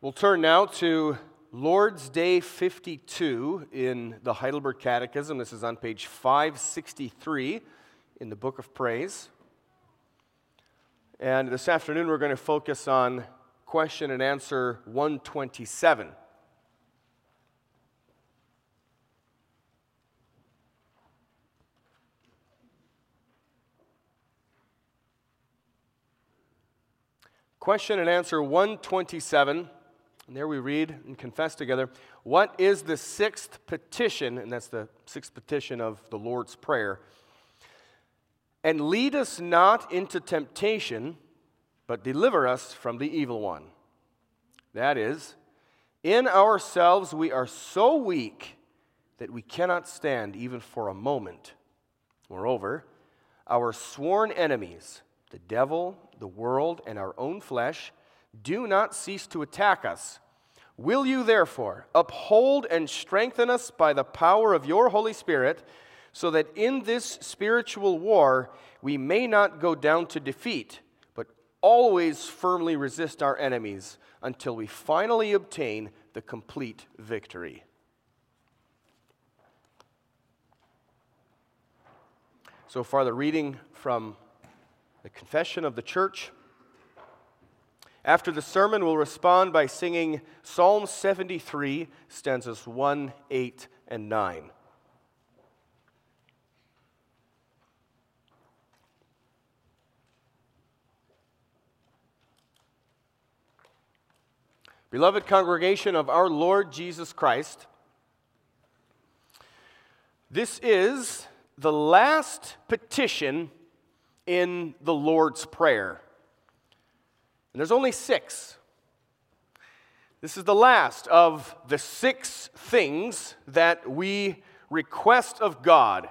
We'll turn now to Lord's Day 52 in the Heidelberg Catechism. This is on page 563 in the Book of Praise. And this afternoon we're going to focus on question and answer 127. Question and answer 127. And there we read and confess together what is the sixth petition, and that's the sixth petition of the Lord's Prayer. And lead us not into temptation, but deliver us from the evil one. That is, in ourselves we are so weak that we cannot stand even for a moment. Moreover, our sworn enemies, the devil, the world, and our own flesh, do not cease to attack us. Will you therefore uphold and strengthen us by the power of your Holy Spirit, so that in this spiritual war we may not go down to defeat, but always firmly resist our enemies until we finally obtain the complete victory? So far, the reading from the Confession of the Church. After the sermon, we'll respond by singing Psalm 73, stanzas 1, 8, and 9. Beloved congregation of our Lord Jesus Christ, this is the last petition in the Lord's Prayer. And there's only six. This is the last of the six things that we request of God.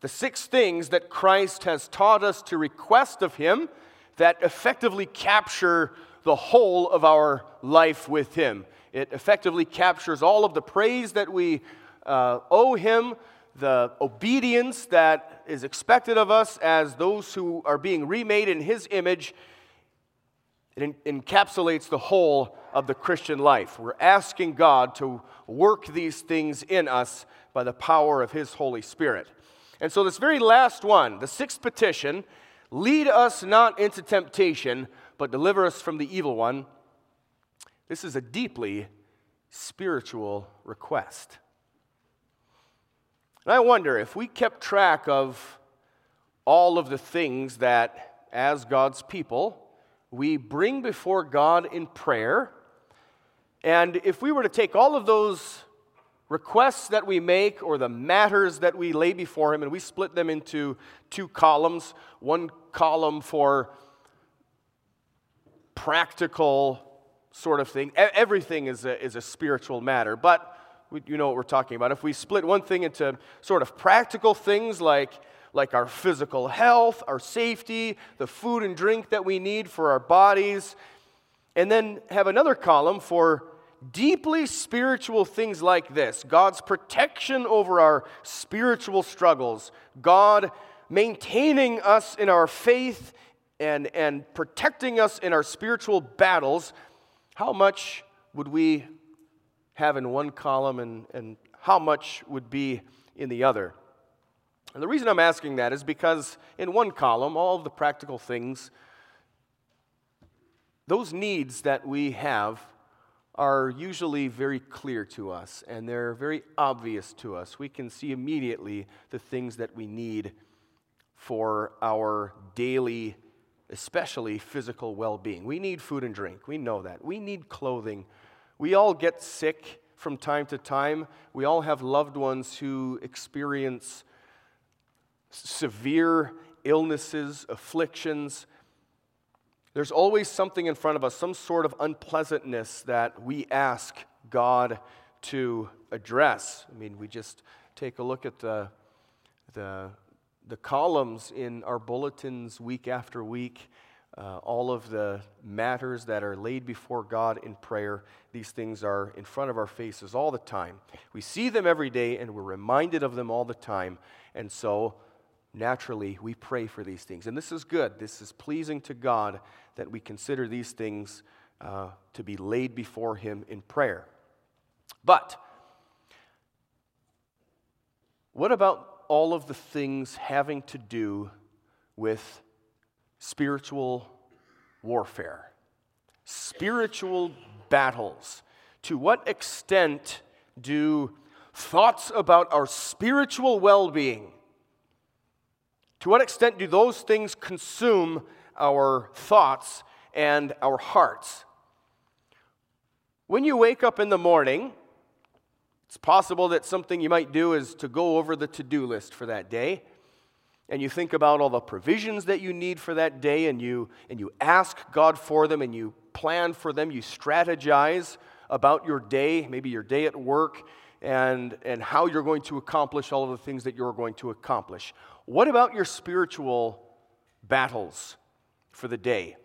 The six things that Christ has taught us to request of Him that effectively capture the whole of our life with Him. It effectively captures all of the praise that we uh, owe Him, the obedience that is expected of us as those who are being remade in His image, it encapsulates the whole of the Christian life. We're asking God to work these things in us by the power of His Holy Spirit. And so, this very last one, the sixth petition, lead us not into temptation, but deliver us from the evil one. This is a deeply spiritual request. And I wonder if we kept track of all of the things that, as God's people, we bring before God in prayer. And if we were to take all of those requests that we make or the matters that we lay before Him and we split them into two columns one column for practical sort of thing, everything is a, is a spiritual matter, but you know what we're talking about. If we split one thing into sort of practical things like like our physical health, our safety, the food and drink that we need for our bodies, and then have another column for deeply spiritual things like this God's protection over our spiritual struggles, God maintaining us in our faith and, and protecting us in our spiritual battles. How much would we have in one column and, and how much would be in the other? And the reason I'm asking that is because in one column, all of the practical things, those needs that we have are usually very clear to us and they're very obvious to us. We can see immediately the things that we need for our daily, especially physical well being. We need food and drink. We know that. We need clothing. We all get sick from time to time. We all have loved ones who experience severe illnesses, afflictions. There's always something in front of us, some sort of unpleasantness that we ask God to address. I mean, we just take a look at the, the, the columns in our bulletins week after week, uh, all of the matters that are laid before God in prayer. These things are in front of our faces all the time. We see them every day and we're reminded of them all the time. And so, naturally we pray for these things. And this is good. This is pleasing to God that we consider these things uh, to be laid before Him in prayer. But what about all of the things having to do with spiritual warfare, spiritual battles? To what extent do thoughts about our spiritual well being, to what extent do those things consume our thoughts and our hearts? When you wake up in the morning, it's possible that something you might do is to go over the to do list for that day. And you think about all the provisions that you need for that day, and you, and you ask God for them, and you plan for them, you strategize about your day, maybe your day at work, and, and how you're going to accomplish all of the things that you're going to accomplish. What about your spiritual battles for the day?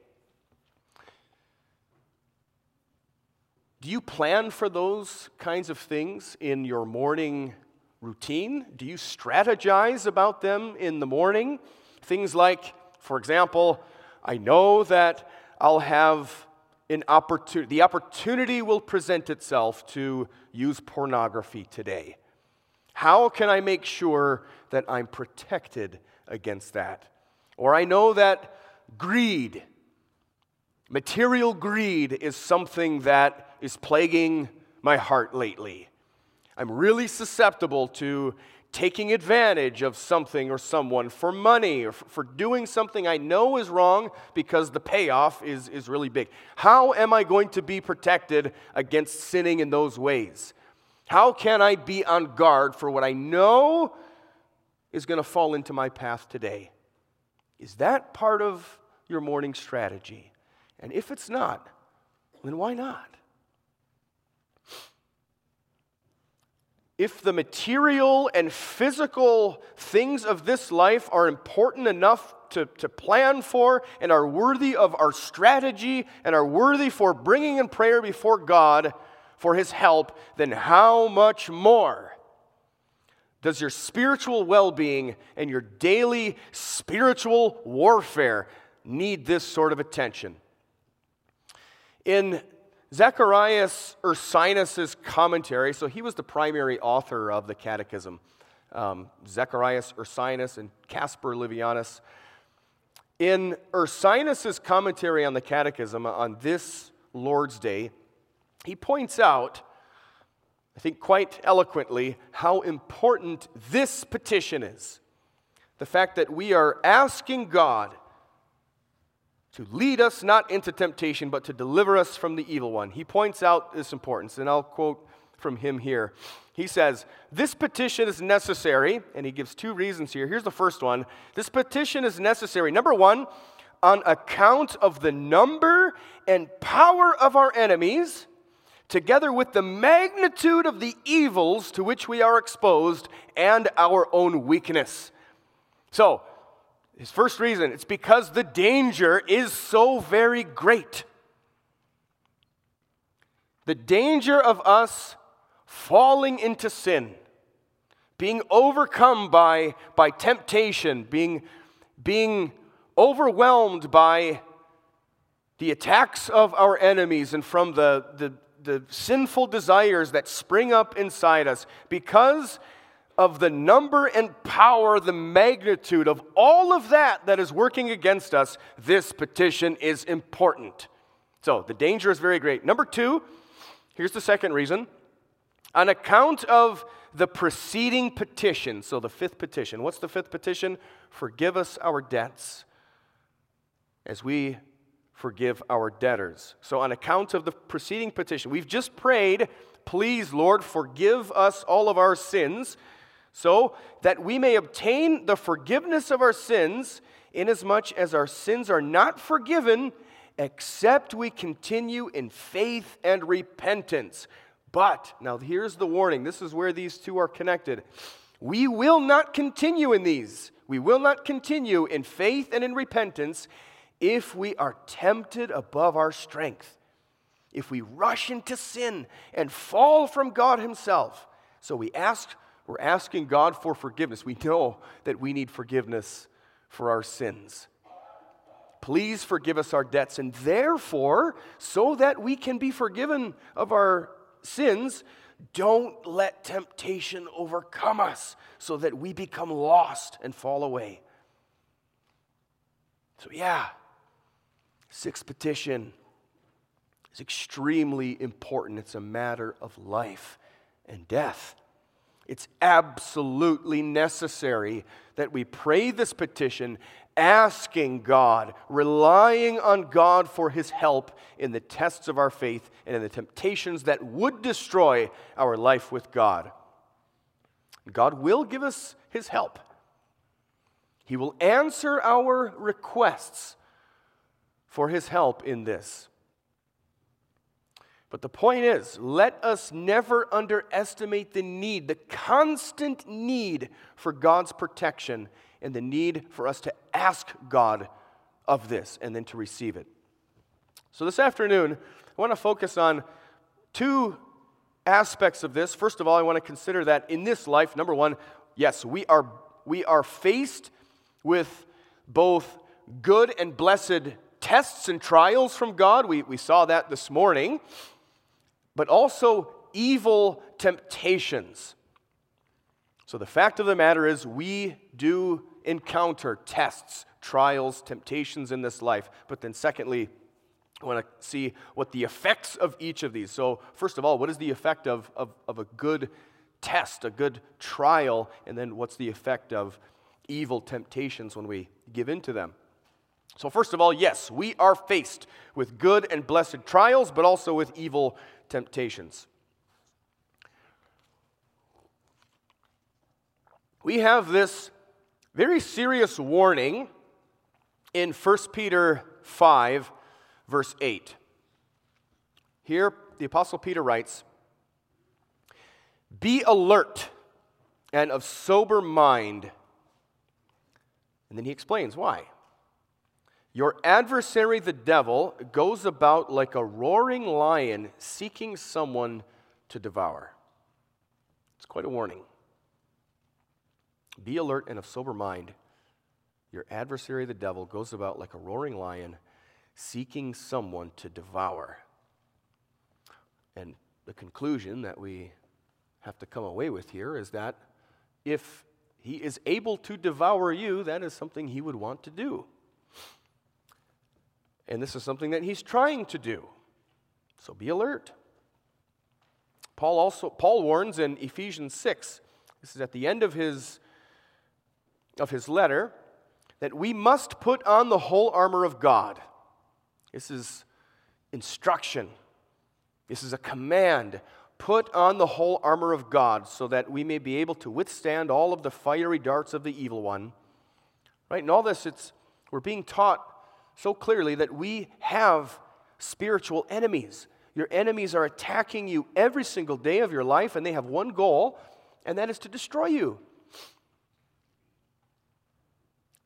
Do you plan for those kinds of things in your morning routine? Do you strategize about them in the morning? Things like, for example, I know that I'll have an opportunity, the opportunity will present itself to use pornography today. How can I make sure that I'm protected against that? Or I know that greed, material greed, is something that is plaguing my heart lately. I'm really susceptible to taking advantage of something or someone for money or for doing something I know is wrong because the payoff is, is really big. How am I going to be protected against sinning in those ways? How can I be on guard for what I know is going to fall into my path today? Is that part of your morning strategy? And if it's not, then why not? If the material and physical things of this life are important enough to, to plan for and are worthy of our strategy and are worthy for bringing in prayer before God for His help, then how much more does your spiritual well being and your daily spiritual warfare need this sort of attention? In Zacharias Ursinus' commentary, so he was the primary author of the Catechism. Um, Zacharias Ursinus and Caspar Olevianus. In Ursinus' commentary on the Catechism on this Lord's Day, he points out, I think quite eloquently, how important this petition is. The fact that we are asking God to lead us not into temptation, but to deliver us from the evil one. He points out this importance, and I'll quote from him here. He says, This petition is necessary, and he gives two reasons here. Here's the first one this petition is necessary. Number one, on account of the number and power of our enemies, together with the magnitude of the evils to which we are exposed and our own weakness. So, his first reason it's because the danger is so very great. The danger of us falling into sin, being overcome by, by temptation, being, being overwhelmed by the attacks of our enemies and from the, the, the sinful desires that spring up inside us because of the number and power, the magnitude of all of that that is working against us, this petition is important. So the danger is very great. Number two, here's the second reason. On account of the preceding petition, so the fifth petition. What's the fifth petition? Forgive us our debts as we forgive our debtors. So, on account of the preceding petition, we've just prayed, please, Lord, forgive us all of our sins so that we may obtain the forgiveness of our sins, inasmuch as our sins are not forgiven except we continue in faith and repentance. But, now here's the warning this is where these two are connected. We will not continue in these. We will not continue in faith and in repentance if we are tempted above our strength, if we rush into sin and fall from God Himself. So we ask we're asking God for forgiveness. We know that we need forgiveness for our sins. Please forgive us our debts, and therefore, so that we can be forgiven of our sins, don't let temptation overcome us so that we become lost and fall away. So, yeah, sixth petition is extremely important. It's a matter of life and death. It's absolutely necessary that we pray this petition, asking God, relying on God for His help in the tests of our faith and in the temptations that would destroy our life with God. God will give us His help. He will answer our requests for His help in this. But the point is, let us never underestimate the need, the constant need for God's protection, and the need for us to ask God of this and then to receive it. So, this afternoon, I want to focus on two aspects of this. First of all, I want to consider that in this life, number one, yes, we are, we are faced with both good and blessed tests and trials from God. We, we saw that this morning but also evil temptations. So, the fact of the matter is, we do encounter tests, trials, temptations in this life. But then, secondly, I want to see what the effects of each of these. So, first of all, what is the effect of, of, of a good test, a good trial? And then, what's the effect of evil temptations when we give in to them? So, first of all, yes, we are faced with good and blessed trials, but also with evil temptations. We have this very serious warning in 1 Peter 5, verse 8. Here, the Apostle Peter writes Be alert and of sober mind. And then he explains why. Your adversary, the devil, goes about like a roaring lion seeking someone to devour. It's quite a warning. Be alert and of sober mind. Your adversary, the devil, goes about like a roaring lion seeking someone to devour. And the conclusion that we have to come away with here is that if he is able to devour you, that is something he would want to do. And this is something that he's trying to do. So be alert. Paul also Paul warns in Ephesians 6, this is at the end of his of his letter, that we must put on the whole armor of God. This is instruction. This is a command. Put on the whole armor of God so that we may be able to withstand all of the fiery darts of the evil one. Right? And all this, it's we're being taught so clearly that we have spiritual enemies. Your enemies are attacking you every single day of your life, and they have one goal, and that is to destroy you.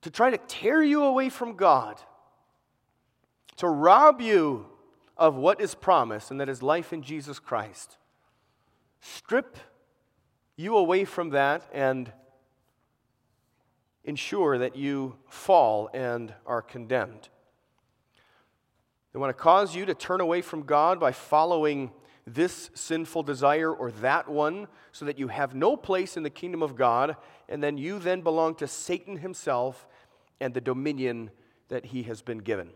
To try to tear you away from God, to rob you of what is promised, and that is life in Jesus Christ. Strip you away from that and ensure that you fall and are condemned. They want to cause you to turn away from God by following this sinful desire or that one so that you have no place in the kingdom of God, and then you then belong to Satan himself and the dominion that he has been given.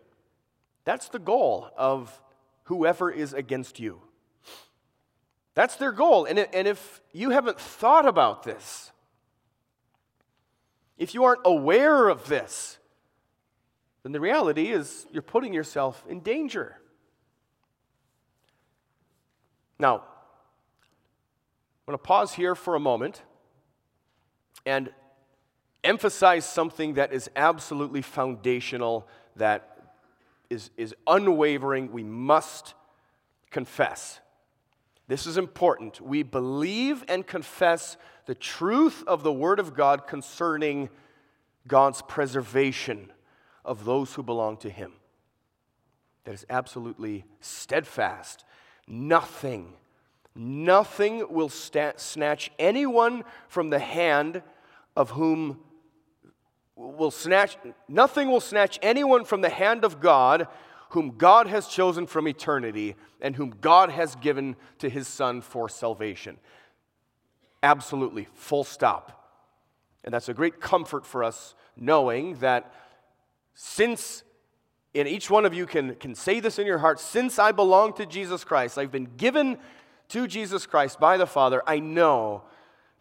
That's the goal of whoever is against you. That's their goal. And, and if you haven't thought about this, if you aren't aware of this, then the reality is you're putting yourself in danger. Now, I'm going to pause here for a moment and emphasize something that is absolutely foundational, that is, is unwavering. We must confess. This is important. We believe and confess the truth of the Word of God concerning God's preservation of those who belong to Him. That is absolutely steadfast. Nothing, nothing will sta- snatch anyone from the hand of whom will snatch, nothing will snatch anyone from the hand of God whom God has chosen from eternity and whom God has given to his Son for salvation. Absolutely, full stop. And that's a great comfort for us knowing that since, and each one of you can, can say this in your heart, since I belong to Jesus Christ, I've been given to Jesus Christ by the Father, I know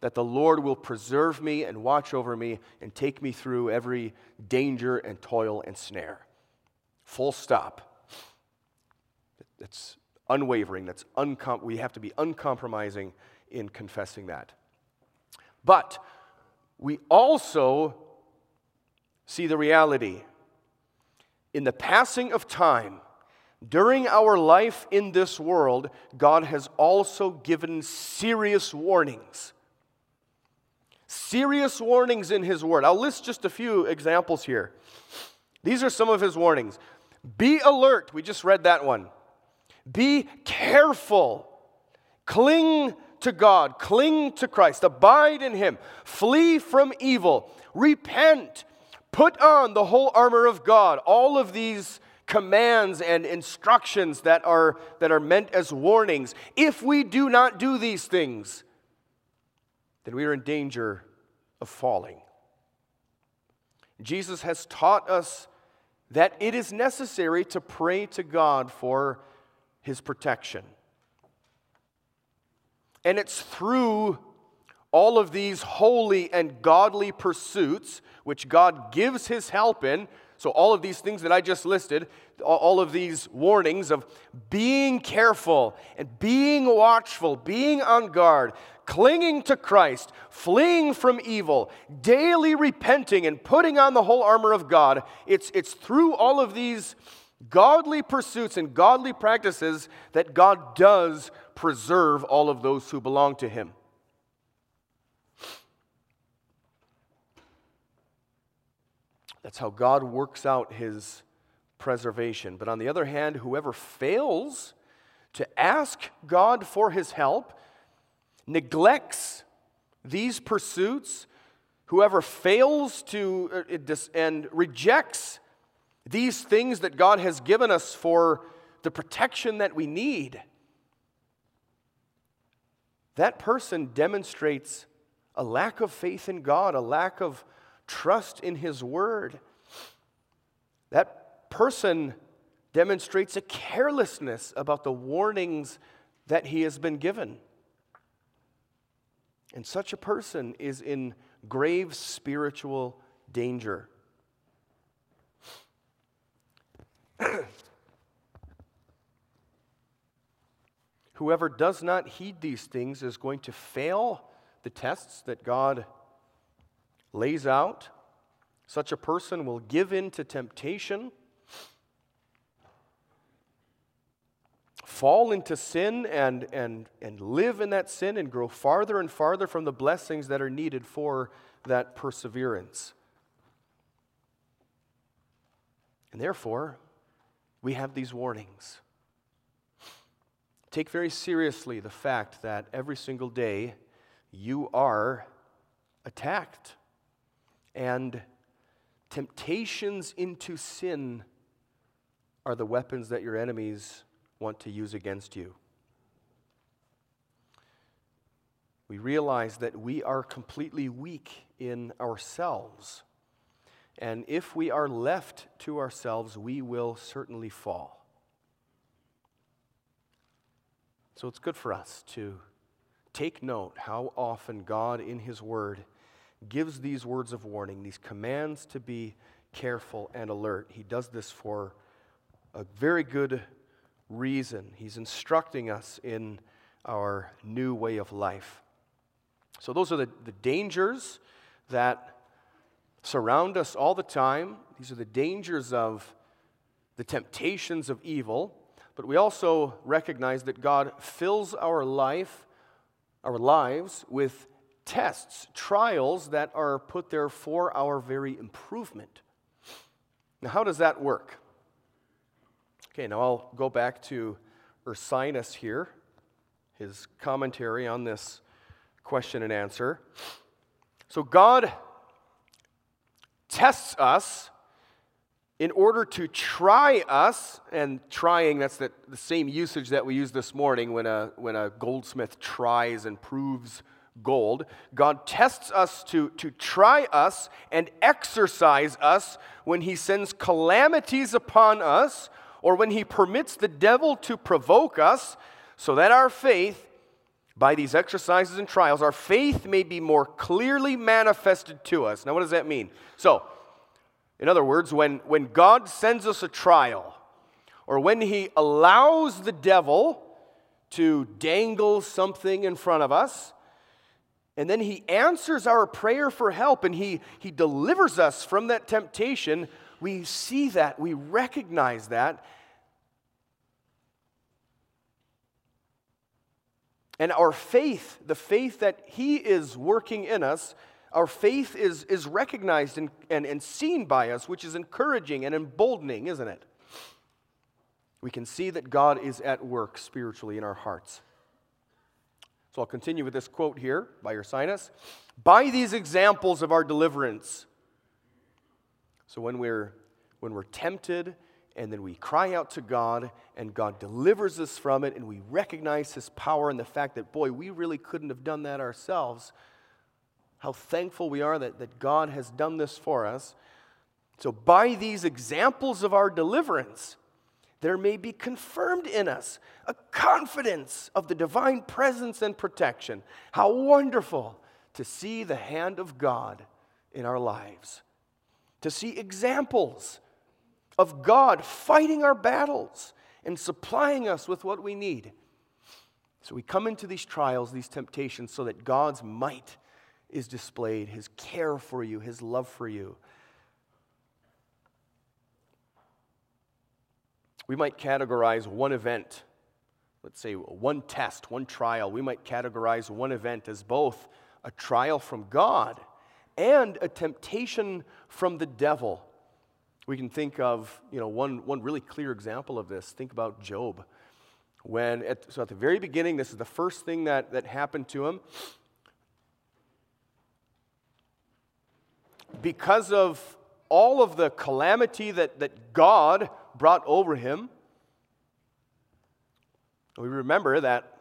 that the Lord will preserve me and watch over me and take me through every danger and toil and snare. Full stop. That's unwavering. That's uncom- we have to be uncompromising in confessing that. But we also see the reality. In the passing of time, during our life in this world, God has also given serious warnings serious warnings in His Word. I'll list just a few examples here. These are some of His warnings. Be alert. We just read that one. Be careful. Cling to God. Cling to Christ. Abide in Him. Flee from evil. Repent. Put on the whole armor of God. All of these commands and instructions that are, that are meant as warnings. If we do not do these things, then we are in danger of falling. Jesus has taught us that it is necessary to pray to God for his protection. And it's through all of these holy and godly pursuits, which God gives his help in. So, all of these things that I just listed, all of these warnings of being careful and being watchful, being on guard, clinging to Christ, fleeing from evil, daily repenting, and putting on the whole armor of God, it's, it's through all of these godly pursuits and godly practices that God does preserve all of those who belong to Him. That's how God works out His preservation. But on the other hand, whoever fails to ask God for His help, neglects these pursuits, whoever fails to uh, and rejects these things that God has given us for the protection that we need, that person demonstrates a lack of faith in God, a lack of trust in His Word. That person demonstrates a carelessness about the warnings that he has been given. And such a person is in grave spiritual danger. Whoever does not heed these things is going to fail the tests that God lays out. Such a person will give in to temptation fall into sin and, and, and live in that sin and grow farther and farther from the blessings that are needed for that perseverance. And therefore, we have these warnings. Take very seriously the fact that every single day you are attacked and temptations into sin are the weapons that your enemies want to use against you. We realize that we are completely weak in ourselves. And if we are left to ourselves, we will certainly fall. So it's good for us to take note how often God, in His Word, gives these words of warning, these commands to be careful and alert. He does this for a very good reason. He's instructing us in our new way of life. So, those are the, the dangers that surround us all the time. These are the dangers of the temptations of evil. But we also recognize that God fills our life, our lives, with tests, trials that are put there for our very improvement. Now, how does that work? Okay, now I'll go back to Ursinus here, his commentary on this question and answer. So, God tests us in order to try us, and trying, that's the, the same usage that we used this morning when a, when a goldsmith tries and proves gold. God tests us to, to try us and exercise us when He sends calamities upon us or when He permits the devil to provoke us so that our faith, by these exercises and trials, our faith may be more clearly manifested to us. Now, what does that mean? So, in other words, when, when God sends us a trial, or when He allows the devil to dangle something in front of us, and then He answers our prayer for help and He, he delivers us from that temptation, we see that, we recognize that. And our faith, the faith that He is working in us, our faith is, is recognized and, and, and seen by us, which is encouraging and emboldening, isn't it? We can see that God is at work spiritually in our hearts. So I'll continue with this quote here by Ursinus. By these examples of our deliverance. So when we're, when we're tempted and then we cry out to God and God delivers us from it and we recognize His power and the fact that, boy, we really couldn't have done that ourselves how thankful we are that, that God has done this for us. So, by these examples of our deliverance, there may be confirmed in us a confidence of the divine presence and protection. How wonderful to see the hand of God in our lives, to see examples of God fighting our battles and supplying us with what we need. So we come into these trials, these temptations, so that God's might is displayed, his care for you, his love for you. We might categorize one event, let's say one test, one trial, we might categorize one event as both a trial from God and a temptation from the devil. We can think of, you know, one, one really clear example of this. Think about Job. When at, so at the very beginning, this is the first thing that, that happened to him. because of all of the calamity that, that God brought over him, we remember that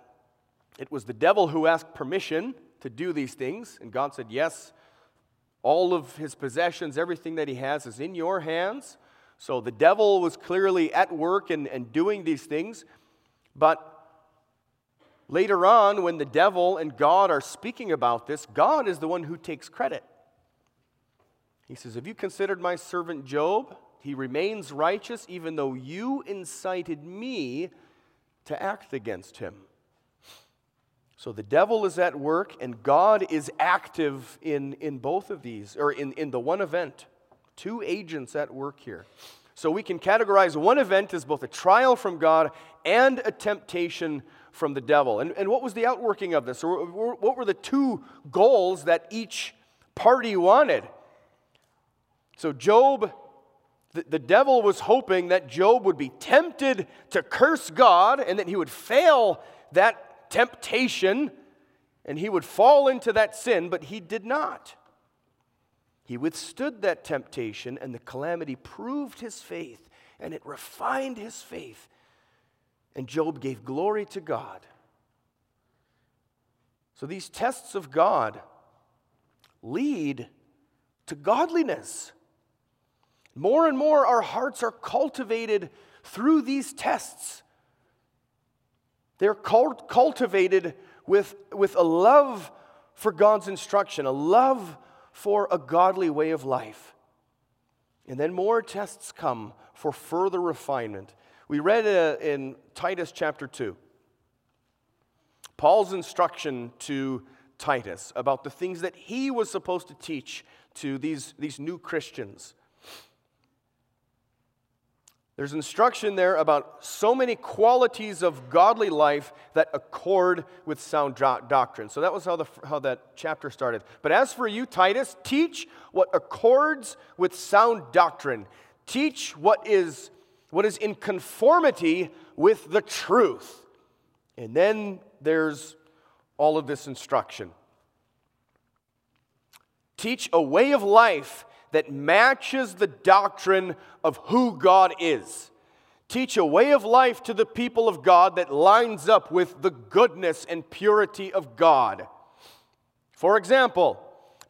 it was the devil who asked permission to do these things, and God said, Yes, all of his possessions, everything that he has is in your hands. So the devil was clearly at work and, and doing these things. But later on, when the devil and God are speaking about this, God is the one who takes credit. He says, Have you considered my servant Job? He remains righteous, even though you incited me to act against him. So the devil is at work, and God is active in, in both of these, or in, in the one event. Two agents at work here. So we can categorize one event as both a trial from God and a temptation from the devil. And, and what was the outworking of this? Or what were the two goals that each party wanted? So, Job, the, the devil was hoping that Job would be tempted to curse God and that he would fail that temptation and he would fall into that sin, but he did not. He withstood that temptation, and the calamity proved his faith, and it refined his faith. And Job gave glory to God. So these tests of God lead to godliness. More and more, our hearts are cultivated through these tests. They're cult- cultivated with, with a love for God's instruction, a love for a godly way of life. And then more tests come for further refinement. We read uh, in Titus chapter 2 Paul's instruction to Titus about the things that he was supposed to teach to these, these new Christians. There's instruction there about so many qualities of godly life that accord with sound doctrine. So that was how, the, how that chapter started. But as for you, Titus, teach what accords with sound doctrine. Teach what is, what is in conformity with the truth. And then there's all of this instruction. Teach a way of life that matches the doctrine of who God is. Teach a way of life to the people of God that lines up with the goodness and purity of God. For example,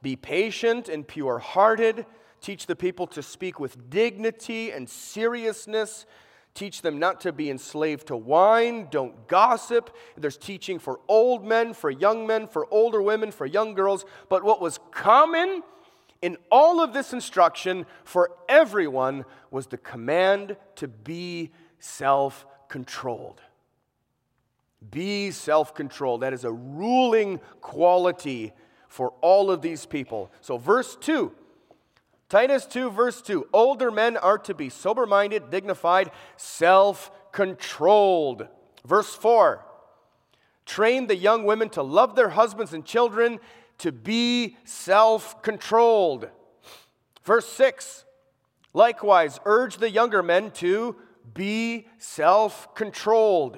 be patient and pure hearted. Teach the people to speak with dignity and seriousness. Teach them not to be enslaved to wine. Don't gossip. There's teaching for old men, for young men, for older women, for young girls. But what was common in all of this instruction for everyone was the command to be self controlled. Be self controlled. That is a ruling quality for all of these people. So, verse 2, Titus 2, verse 2 older men are to be sober minded, dignified, self controlled. Verse 4, train the young women to love their husbands and children to be self controlled. Verse 6 Likewise, urge the younger men to be self controlled.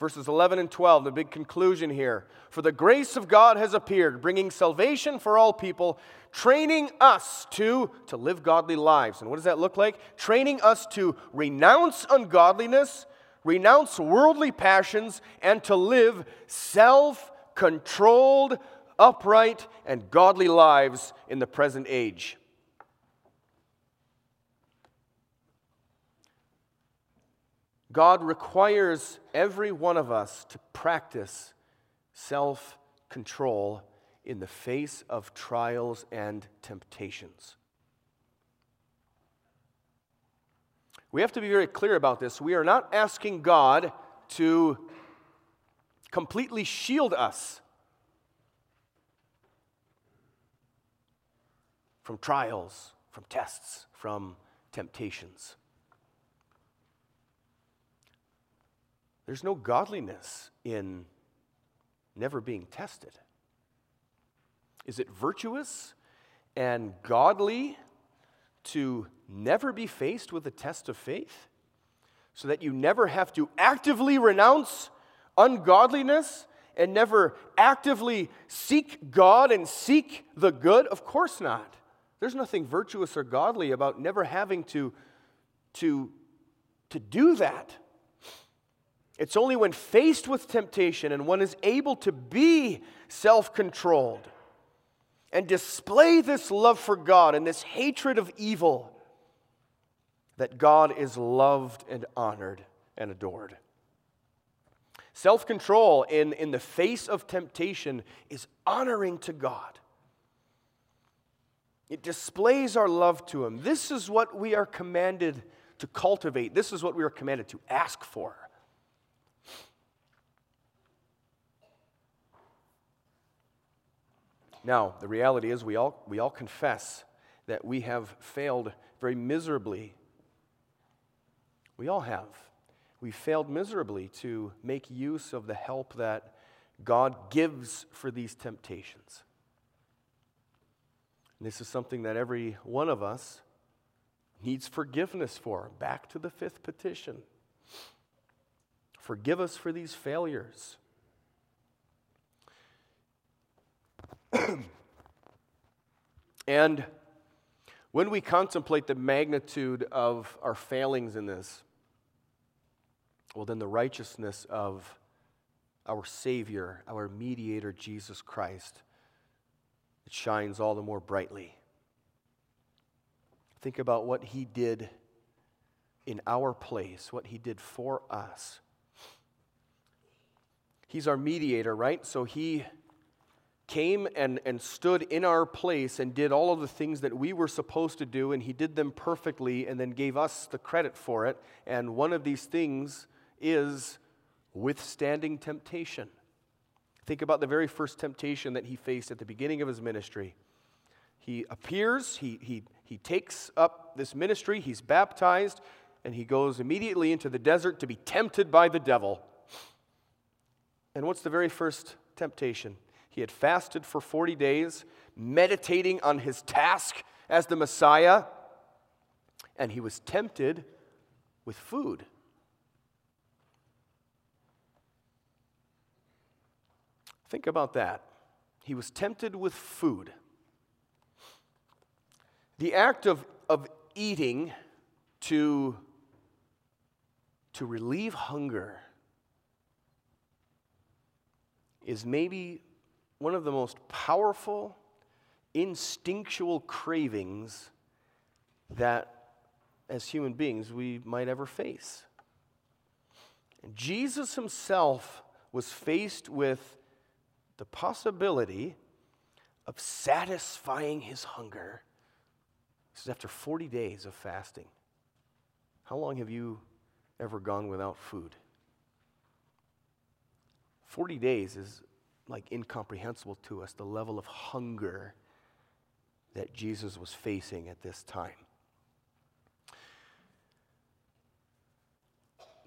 Verses 11 and 12, the big conclusion here. For the grace of God has appeared, bringing salvation for all people, training us to, to live godly lives. And what does that look like? Training us to renounce ungodliness, renounce worldly passions, and to live self controlled, upright, and godly lives in the present age. God requires every one of us to practice self control in the face of trials and temptations. We have to be very clear about this. We are not asking God to completely shield us from trials, from tests, from temptations. There's no godliness in never being tested. Is it virtuous and godly to never be faced with a test of faith so that you never have to actively renounce ungodliness and never actively seek God and seek the good? Of course not. There's nothing virtuous or godly about never having to, to, to do that. It's only when faced with temptation and one is able to be self controlled and display this love for God and this hatred of evil that God is loved and honored and adored. Self control in, in the face of temptation is honoring to God. It displays our love to Him. This is what we are commanded to cultivate. This is what we are commanded to ask for. Now, the reality is, we all, we all confess that we have failed very miserably. We all have. We failed miserably to make use of the help that God gives for these temptations. And this is something that every one of us needs forgiveness for. Back to the fifth petition. Forgive us for these failures. and when we contemplate the magnitude of our failings in this, well, then the righteousness of our Savior, our mediator, Jesus Christ, it shines all the more brightly. Think about what He did in our place, what He did for us. He's our mediator, right? So He came and, and stood in our place and did all of the things that we were supposed to do, and he did them perfectly and then gave us the credit for it. And one of these things is withstanding temptation. Think about the very first temptation that he faced at the beginning of his ministry. He appears, he, he, he takes up this ministry, he's baptized, and he goes immediately into the desert to be tempted by the devil. And what's the very first temptation? He had fasted for 40 days, meditating on his task as the Messiah, and he was tempted with food. Think about that. He was tempted with food. The act of, of eating to, to relieve hunger is maybe one of the most powerful instinctual cravings that as human beings we might ever face. And Jesus himself was faced with the possibility of satisfying his hunger. This is after 40 days of fasting. How long have you ever gone without food? 40 days is like incomprehensible to us, the level of hunger that Jesus was facing at this time.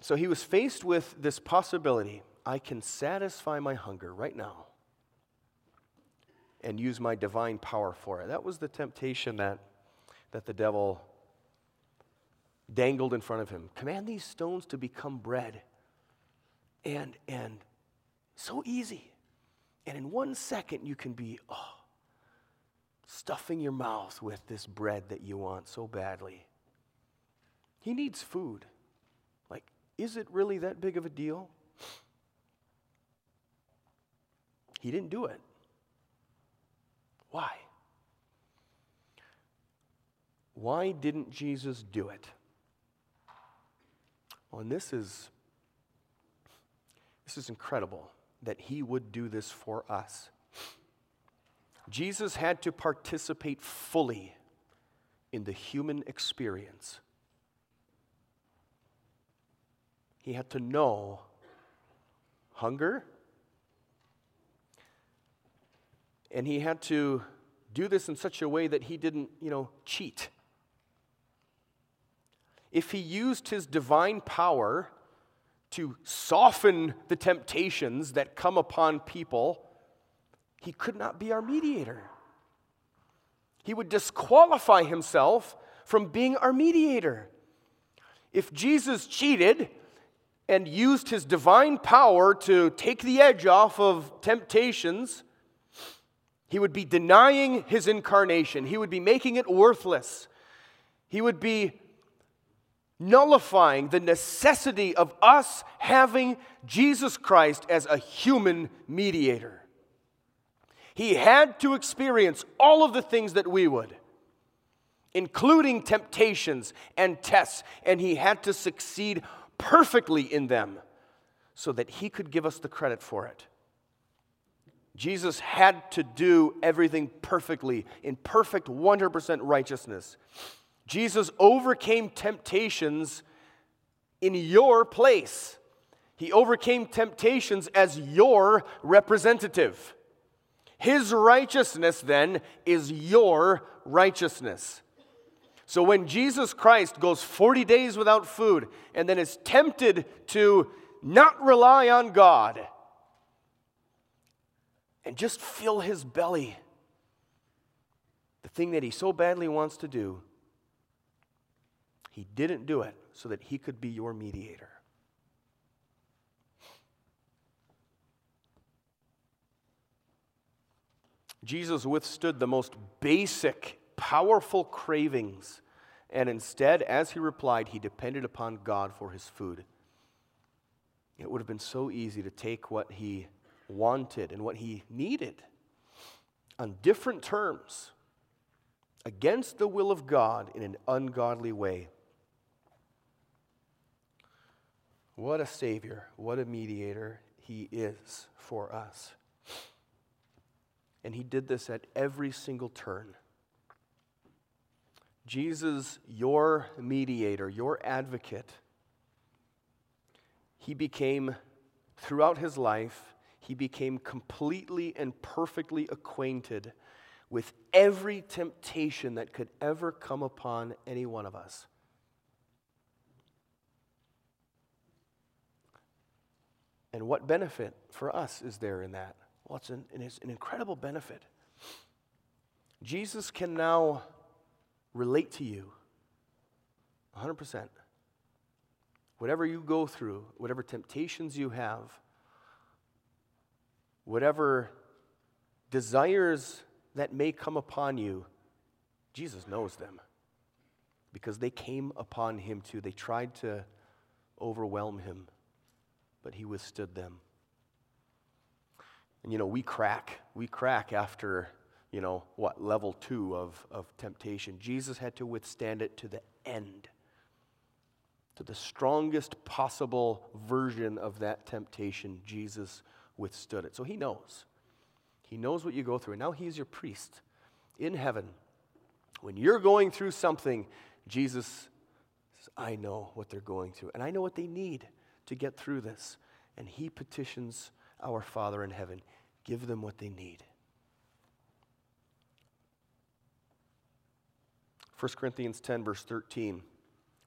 So he was faced with this possibility I can satisfy my hunger right now and use my divine power for it. That was the temptation that, that the devil dangled in front of him. Command these stones to become bread. And, and so easy. And in one second, you can be, oh, stuffing your mouth with this bread that you want so badly. He needs food. Like, is it really that big of a deal? He didn't do it. Why? Why didn't Jesus do it? Well, and this is this is incredible that he would do this for us. Jesus had to participate fully in the human experience. He had to know hunger, and he had to do this in such a way that he didn't, you know, cheat. If he used his divine power to soften the temptations that come upon people, he could not be our mediator. He would disqualify himself from being our mediator. If Jesus cheated and used his divine power to take the edge off of temptations, he would be denying his incarnation. He would be making it worthless. He would be nullifying the necessity of us having Jesus Christ as a human mediator. He had to experience all of the things that we would, including temptations and tests, and he had to succeed perfectly in them so that he could give us the credit for it. Jesus had to do everything perfectly, in perfect 100% righteousness. Jesus overcame temptations in your place. He overcame temptations as your representative. His righteousness then is your righteousness. So when Jesus Christ goes 40 days without food and then is tempted to not rely on God and just fill his belly, the thing that he so badly wants to do, he didn't do it so that he could be your mediator. Jesus withstood the most basic, powerful cravings, and instead, as he replied, he depended upon God for his food. It would have been so easy to take what he wanted and what he needed on different terms against the will of God in an ungodly way. What a Savior, what a mediator He is for us. And He did this at every single turn. Jesus, your mediator, your advocate, He became, throughout His life, He became completely and perfectly acquainted with every temptation that could ever come upon any one of us. And what benefit for us is there in that? Well, it's an, it's an incredible benefit. Jesus can now relate to you 100%. Whatever you go through, whatever temptations you have, whatever desires that may come upon you, Jesus knows them because they came upon him too. They tried to overwhelm him, but he withstood them. And you know, we crack. We crack after, you know, what, level two of, of temptation. Jesus had to withstand it to the end, to the strongest possible version of that temptation. Jesus withstood it. So he knows. He knows what you go through. And now he's your priest in heaven. When you're going through something, Jesus says, I know what they're going through, and I know what they need to get through this. And he petitions our Father in heaven give them what they need. 1 Corinthians 10, verse 13,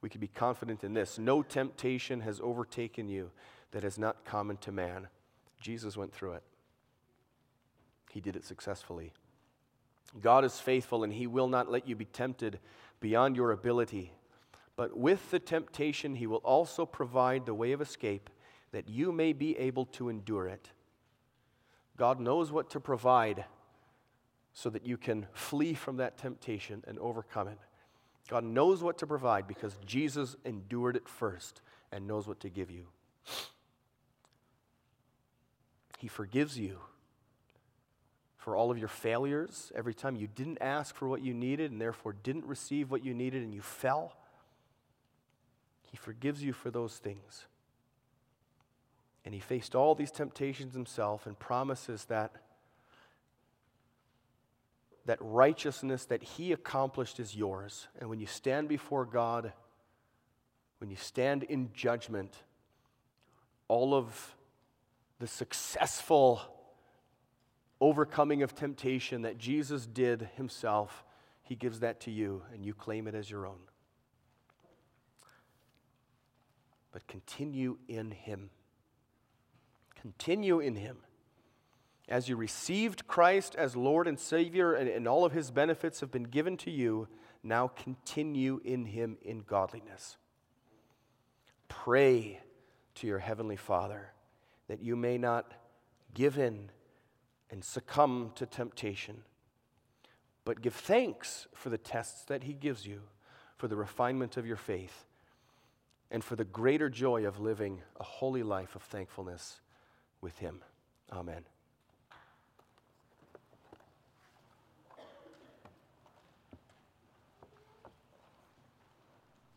we can be confident in this No temptation has overtaken you that is not common to man. Jesus went through it, he did it successfully. God is faithful, and he will not let you be tempted beyond your ability. But with the temptation, he will also provide the way of escape that you may be able to endure it. God knows what to provide so that you can flee from that temptation and overcome it. God knows what to provide because Jesus endured it first and knows what to give you. He forgives you for all of your failures, every time you didn't ask for what you needed and therefore didn't receive what you needed and you fell. He forgives you for those things. And he faced all these temptations himself and promises that that righteousness that he accomplished is yours. And when you stand before God, when you stand in judgment, all of the successful overcoming of temptation that Jesus did himself, he gives that to you and you claim it as your own. But continue in him. Continue in him. As you received Christ as Lord and Savior, and, and all of his benefits have been given to you, now continue in him in godliness. Pray to your heavenly Father that you may not give in and succumb to temptation. But give thanks for the tests that He gives you, for the refinement of your faith, and for the greater joy of living a holy life of thankfulness with Him. Amen.